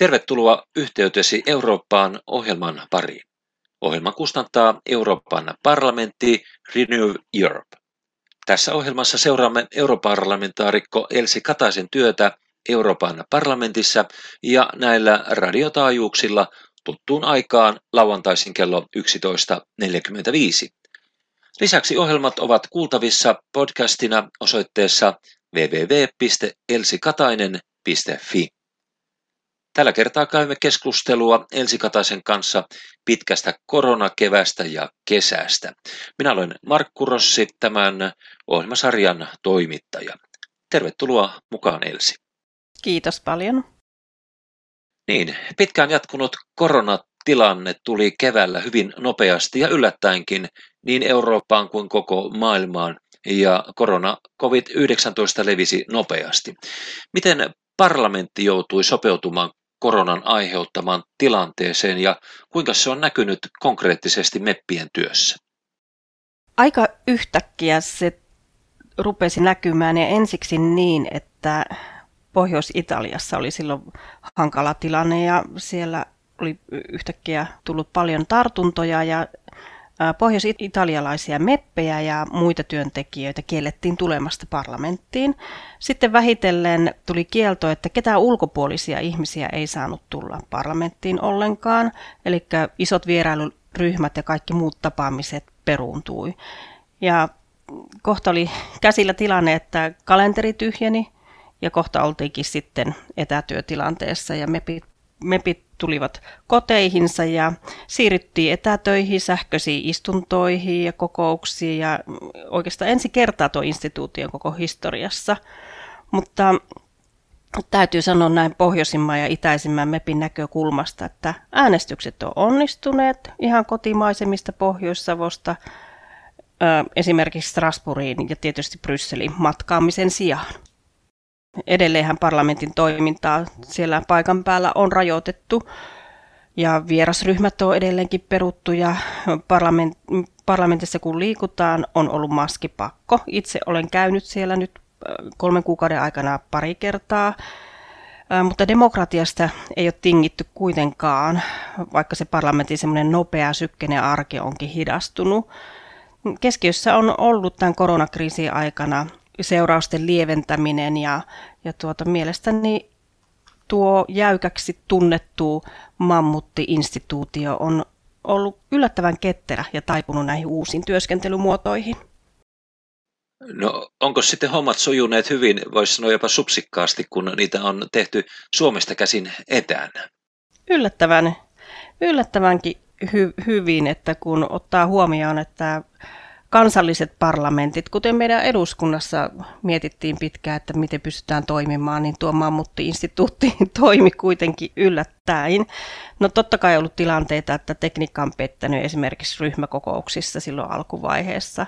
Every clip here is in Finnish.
Tervetuloa yhteytesi Eurooppaan ohjelman pariin. Ohjelman kustantaa Euroopan parlamentti Renew Europe. Tässä ohjelmassa seuraamme europarlamentaarikko Elsi Kataisen työtä Euroopan parlamentissa ja näillä radiotaajuuksilla tuttuun aikaan lauantaisin kello 11.45. Lisäksi ohjelmat ovat kuultavissa podcastina osoitteessa www.elsikatainen.fi. Tällä kertaa käymme keskustelua Elsi Kataisen kanssa pitkästä koronakevästä ja kesästä. Minä olen Markku Rossi, tämän ohjelmasarjan toimittaja. Tervetuloa mukaan Elsi. Kiitos paljon. Niin, pitkään jatkunut koronatilanne tuli keväällä hyvin nopeasti ja yllättäenkin niin Eurooppaan kuin koko maailmaan ja korona COVID-19 levisi nopeasti. Miten parlamentti joutui sopeutumaan koronan aiheuttamaan tilanteeseen ja kuinka se on näkynyt konkreettisesti meppien työssä? Aika yhtäkkiä se rupesi näkymään ja ensiksi niin, että Pohjois-Italiassa oli silloin hankala tilanne ja siellä oli yhtäkkiä tullut paljon tartuntoja ja pohjois-italialaisia meppejä ja muita työntekijöitä kiellettiin tulemasta parlamenttiin. Sitten vähitellen tuli kielto, että ketään ulkopuolisia ihmisiä ei saanut tulla parlamenttiin ollenkaan, eli isot vierailuryhmät ja kaikki muut tapaamiset peruuntui. Ja kohta oli käsillä tilanne, että kalenteri tyhjeni ja kohta oltiinkin sitten etätyötilanteessa ja mepit, mepit tulivat koteihinsa ja siirryttiin etätöihin, sähköisiin istuntoihin ja kokouksiin ja oikeastaan ensi kertaa tuo instituution koko historiassa. Mutta täytyy sanoa näin pohjoisimman ja itäisimmän MEPin näkökulmasta, että äänestykset on onnistuneet ihan kotimaisemista Pohjois-Savosta, esimerkiksi Strasbourgiin ja tietysti Brysselin matkaamisen sijaan edelleenhän parlamentin toimintaa siellä paikan päällä on rajoitettu ja vierasryhmät on edelleenkin peruttu ja parlament, parlamentissa kun liikutaan on ollut maskipakko. Itse olen käynyt siellä nyt kolmen kuukauden aikana pari kertaa, mutta demokratiasta ei ole tingitty kuitenkaan, vaikka se parlamentin semmoinen nopea sykkeinen arki onkin hidastunut. Keskiössä on ollut tämän koronakriisin aikana seurausten lieventäminen ja, ja tuota, mielestäni tuo jäykäksi tunnettu mammutti-instituutio on ollut yllättävän ketterä ja taipunut näihin uusiin työskentelymuotoihin. No onko sitten hommat sujuneet hyvin, voisi sanoa jopa supsikkaasti, kun niitä on tehty Suomesta käsin etänä? Yllättävän, yllättävänkin hy, hyvin, että kun ottaa huomioon, että kansalliset parlamentit, kuten meidän eduskunnassa mietittiin pitkään, että miten pystytään toimimaan, niin tuo mammutti-instituutti toimi kuitenkin yllättäen. No totta kai on ollut tilanteita, että tekniikka on pettänyt esimerkiksi ryhmäkokouksissa silloin alkuvaiheessa.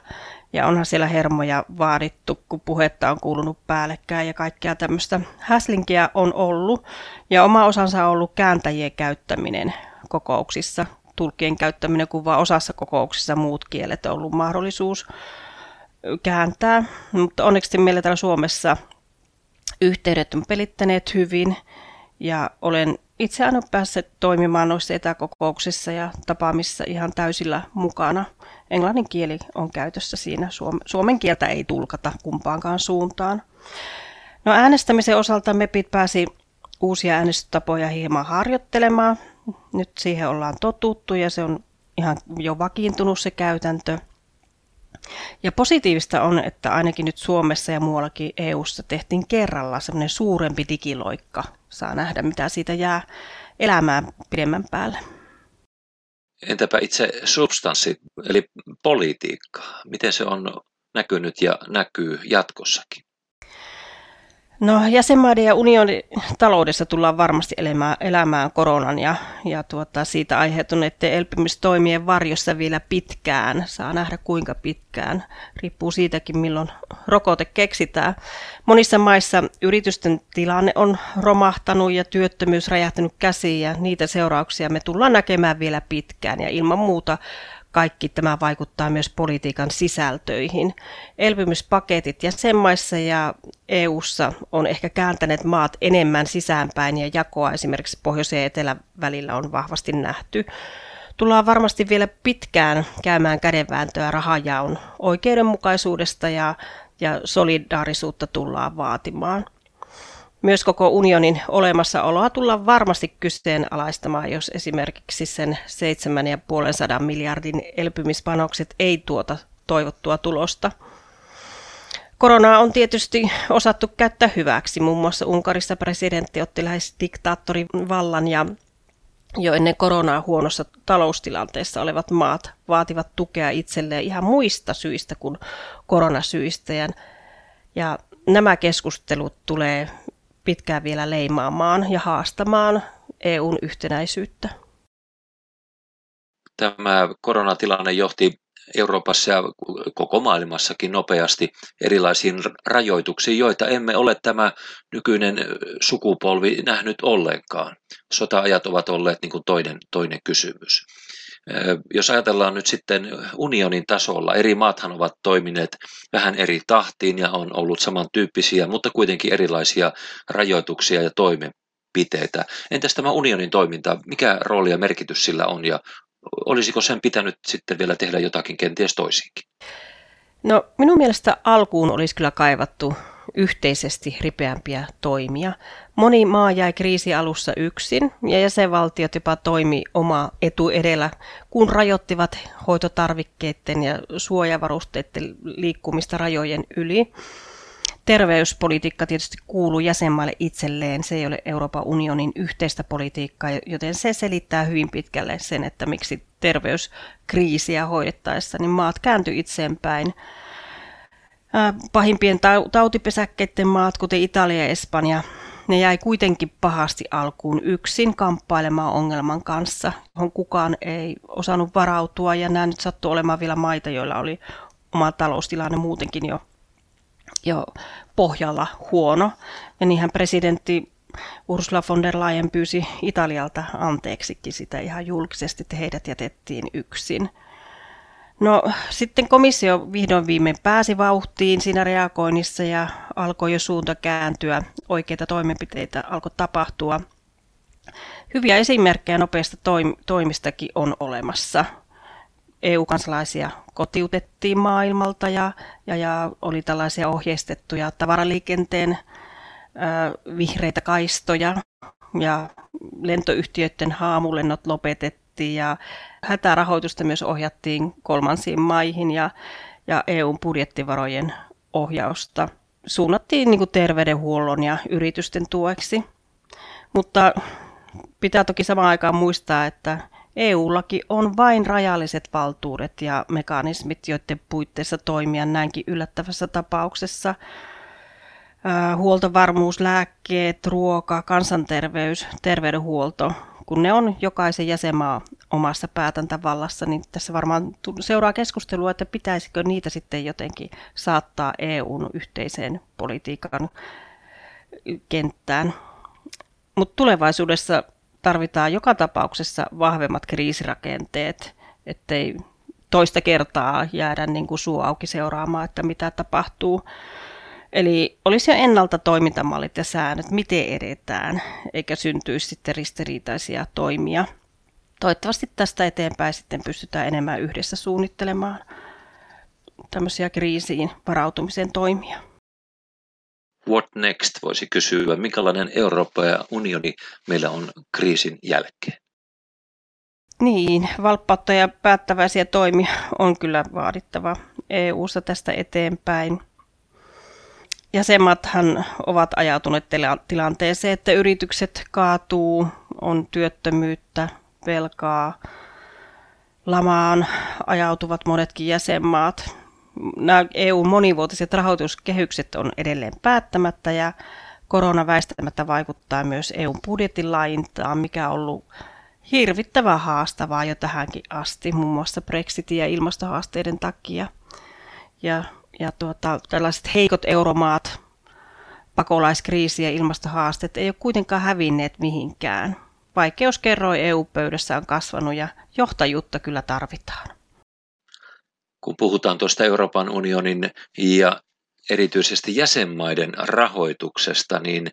Ja onhan siellä hermoja vaadittu, kun puhetta on kuulunut päällekkäin ja kaikkea tämmöistä häslinkiä on ollut. Ja oma osansa on ollut kääntäjien käyttäminen kokouksissa tulkkien käyttäminen, kun vaan osassa kokouksissa muut kielet on ollut mahdollisuus kääntää. Mutta onneksi meillä täällä Suomessa yhteydet on pelittäneet hyvin ja olen itse aina päässyt toimimaan noissa etäkokouksissa ja tapaamissa ihan täysillä mukana. Englannin kieli on käytössä siinä. Suomen kieltä ei tulkata kumpaankaan suuntaan. No äänestämisen osalta MEPit pääsi uusia äänestystapoja hieman harjoittelemaan. Nyt siihen ollaan totuttu ja se on ihan jo vakiintunut se käytäntö. Ja positiivista on, että ainakin nyt Suomessa ja muuallakin EU:ssa tehtiin kerralla semmoinen suurempi digiloikka. Saa nähdä, mitä siitä jää elämään pidemmän päälle. Entäpä itse substanssi, eli politiikka? Miten se on näkynyt ja näkyy jatkossakin? No jäsenmaiden ja unionin taloudessa tullaan varmasti elämään, elämään koronan ja, ja tuota, siitä aiheutuneiden elpymistoimien varjossa vielä pitkään. Saa nähdä kuinka pitkään. Riippuu siitäkin, milloin rokote keksitään. Monissa maissa yritysten tilanne on romahtanut ja työttömyys räjähtänyt käsiin ja niitä seurauksia me tullaan näkemään vielä pitkään. Ja ilman muuta kaikki tämä vaikuttaa myös politiikan sisältöihin. Elpymispaketit jäsenmaissa ja EU:ssa on ehkä kääntäneet maat enemmän sisäänpäin ja jakoa esimerkiksi pohjoisen ja etelän välillä on vahvasti nähty. Tullaan varmasti vielä pitkään käymään kädenvääntöä rahajaon oikeudenmukaisuudesta ja, ja solidaarisuutta tullaan vaatimaan. Myös koko unionin olemassaoloa tullaan varmasti kyseenalaistamaan, jos esimerkiksi sen 7,5 miljardin elpymispanokset ei tuota toivottua tulosta. Koronaa on tietysti osattu käyttää hyväksi. Muun muassa Unkarissa presidentti otti lähes diktaattorin vallan ja jo ennen koronaa huonossa taloustilanteessa olevat maat vaativat tukea itselleen ihan muista syistä kuin koronasyistä. Ja nämä keskustelut tulee pitkään vielä leimaamaan ja haastamaan EUn yhtenäisyyttä. Tämä koronatilanne johti Euroopassa ja koko maailmassakin nopeasti erilaisiin rajoituksiin, joita emme ole tämä nykyinen sukupolvi nähnyt ollenkaan. Sota-ajat ovat olleet niin kuin toinen, toinen kysymys. Jos ajatellaan nyt sitten unionin tasolla, eri maathan ovat toimineet vähän eri tahtiin ja on ollut samantyyppisiä, mutta kuitenkin erilaisia rajoituksia ja toimenpiteitä. Entäs tämä unionin toiminta, mikä rooli ja merkitys sillä on ja olisiko sen pitänyt sitten vielä tehdä jotakin kenties toisinkin? No minun mielestä alkuun olisi kyllä kaivattu yhteisesti ripeämpiä toimia. Moni maa jäi kriisialussa yksin ja jäsenvaltiot jopa toimi oma etu edellä, kun rajoittivat hoitotarvikkeiden ja suojavarusteiden liikkumista rajojen yli. Terveyspolitiikka tietysti kuuluu jäsenmaille itselleen, se ei ole Euroopan unionin yhteistä politiikkaa, joten se selittää hyvin pitkälle sen, että miksi terveyskriisiä hoidettaessa niin maat kääntyi itseenpäin pahimpien tautipesäkkeiden maat, kuten Italia ja Espanja, ne jäi kuitenkin pahasti alkuun yksin kamppailemaan ongelman kanssa, johon kukaan ei osannut varautua. Ja nämä nyt sattuu olemaan vielä maita, joilla oli oma taloustilanne muutenkin jo, jo pohjalla huono. Ja niinhän presidentti Ursula von der Leyen pyysi Italialta anteeksikin sitä ihan julkisesti, että heidät jätettiin yksin. No sitten komissio vihdoin viimein pääsi vauhtiin siinä reagoinnissa ja alkoi jo suunta kääntyä. Oikeita toimenpiteitä alkoi tapahtua. Hyviä esimerkkejä nopeista toimistakin on olemassa. EU-kansalaisia kotiutettiin maailmalta ja, ja, ja oli tällaisia ohjeistettuja tavaraliikenteen ö, vihreitä kaistoja ja lentoyhtiöiden haamulennot lopetettiin tehtiin ja hätärahoitusta myös ohjattiin kolmansiin maihin ja, ja EUn budjettivarojen ohjausta suunnattiin niin terveydenhuollon ja yritysten tueksi. Mutta pitää toki samaan aikaan muistaa, että EU-laki on vain rajalliset valtuudet ja mekanismit, joiden puitteissa toimia näinkin yllättävässä tapauksessa. Huoltovarmuus, lääkkeet, ruoka, kansanterveys, terveydenhuolto kun ne on jokaisen jäsenmaa omassa päätäntävallassa, niin tässä varmaan seuraa keskustelua, että pitäisikö niitä sitten jotenkin saattaa EUn yhteiseen politiikan kenttään. Mutta tulevaisuudessa tarvitaan joka tapauksessa vahvemmat kriisirakenteet, ettei toista kertaa jäädä niin kuin suu auki seuraamaan, että mitä tapahtuu. Eli olisi jo ennalta toimintamallit ja säännöt, miten edetään, eikä syntyisi sitten ristiriitaisia toimia. Toivottavasti tästä eteenpäin sitten pystytään enemmän yhdessä suunnittelemaan tämmöisiä kriisiin varautumisen toimia. What next voisi kysyä, minkälainen Eurooppa ja unioni meillä on kriisin jälkeen? Niin, valppautta ja päättäväisiä toimia on kyllä vaadittava EU-ssa tästä eteenpäin – jäsenmaathan ovat ajautuneet tilanteeseen, että yritykset kaatuu, on työttömyyttä, velkaa, lamaan ajautuvat monetkin jäsenmaat. Nämä EU-monivuotiset rahoituskehykset on edelleen päättämättä ja korona väistämättä vaikuttaa myös EUn budjetin laintaan, mikä on ollut hirvittävän haastavaa jo tähänkin asti, muun muassa Brexitin ja ilmastohaasteiden takia. Ja ja tuota, tällaiset heikot euromaat, pakolaiskriisi ja ilmastohaasteet ei ole kuitenkaan hävinneet mihinkään. Vaikeuskerroin EU-pöydässä on kasvanut ja johtajuutta kyllä tarvitaan. kun puhutaan tuosta Euroopan unionin ja erityisesti jäsenmaiden rahoituksesta, niin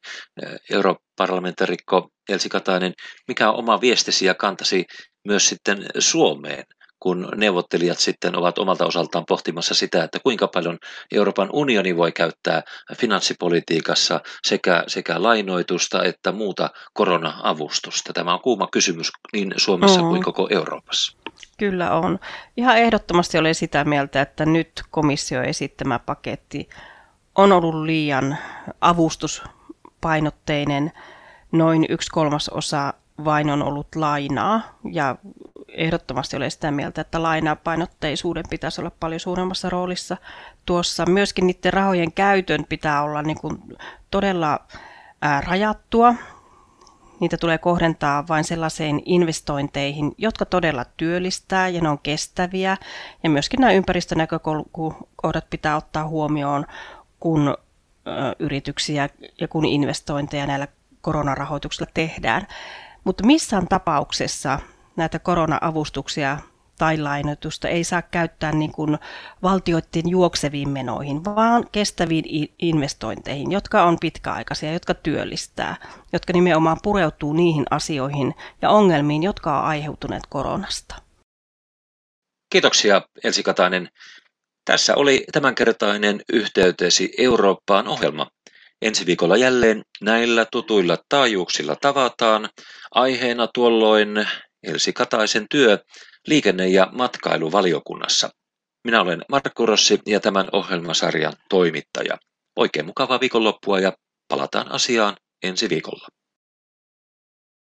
europarlamentaarikko Elsi Katainen, mikä on oma viestisi ja kantasi myös sitten Suomeen, kun neuvottelijat sitten ovat omalta osaltaan pohtimassa sitä, että kuinka paljon Euroopan unioni voi käyttää finanssipolitiikassa sekä, sekä lainoitusta että muuta korona-avustusta. Tämä on kuuma kysymys niin Suomessa mm. kuin koko Euroopassa. Kyllä on. Ihan ehdottomasti olen sitä mieltä, että nyt komissio esittämä paketti on ollut liian avustuspainotteinen. Noin yksi kolmasosa vain on ollut lainaa ja ehdottomasti olen sitä mieltä, että lainapainotteisuuden pitäisi olla paljon suuremmassa roolissa tuossa. Myöskin niiden rahojen käytön pitää olla niin kuin todella ää, rajattua. Niitä tulee kohdentaa vain sellaiseen investointeihin, jotka todella työllistää ja ne on kestäviä. Ja myöskin nämä ympäristönäkökohdat pitää ottaa huomioon, kun yrityksiä ja kun investointeja näillä koronarahoituksilla tehdään. Mutta missään tapauksessa näitä korona-avustuksia tai lainoitusta ei saa käyttää niin kuin valtioiden juokseviin menoihin, vaan kestäviin investointeihin, jotka on pitkäaikaisia, jotka työllistää, jotka nimenomaan pureutuu niihin asioihin ja ongelmiin, jotka ovat aiheutuneet koronasta. Kiitoksia Elsi Katainen. Tässä oli tämänkertainen yhteytesi Eurooppaan ohjelma. Ensi viikolla jälleen näillä tutuilla taajuuksilla tavataan. Aiheena tuolloin Elsi Kataisen työ liikenne- ja matkailuvaliokunnassa. Minä olen Markku Rossi ja tämän ohjelmasarjan toimittaja. Oikein mukavaa viikonloppua ja palataan asiaan ensi viikolla.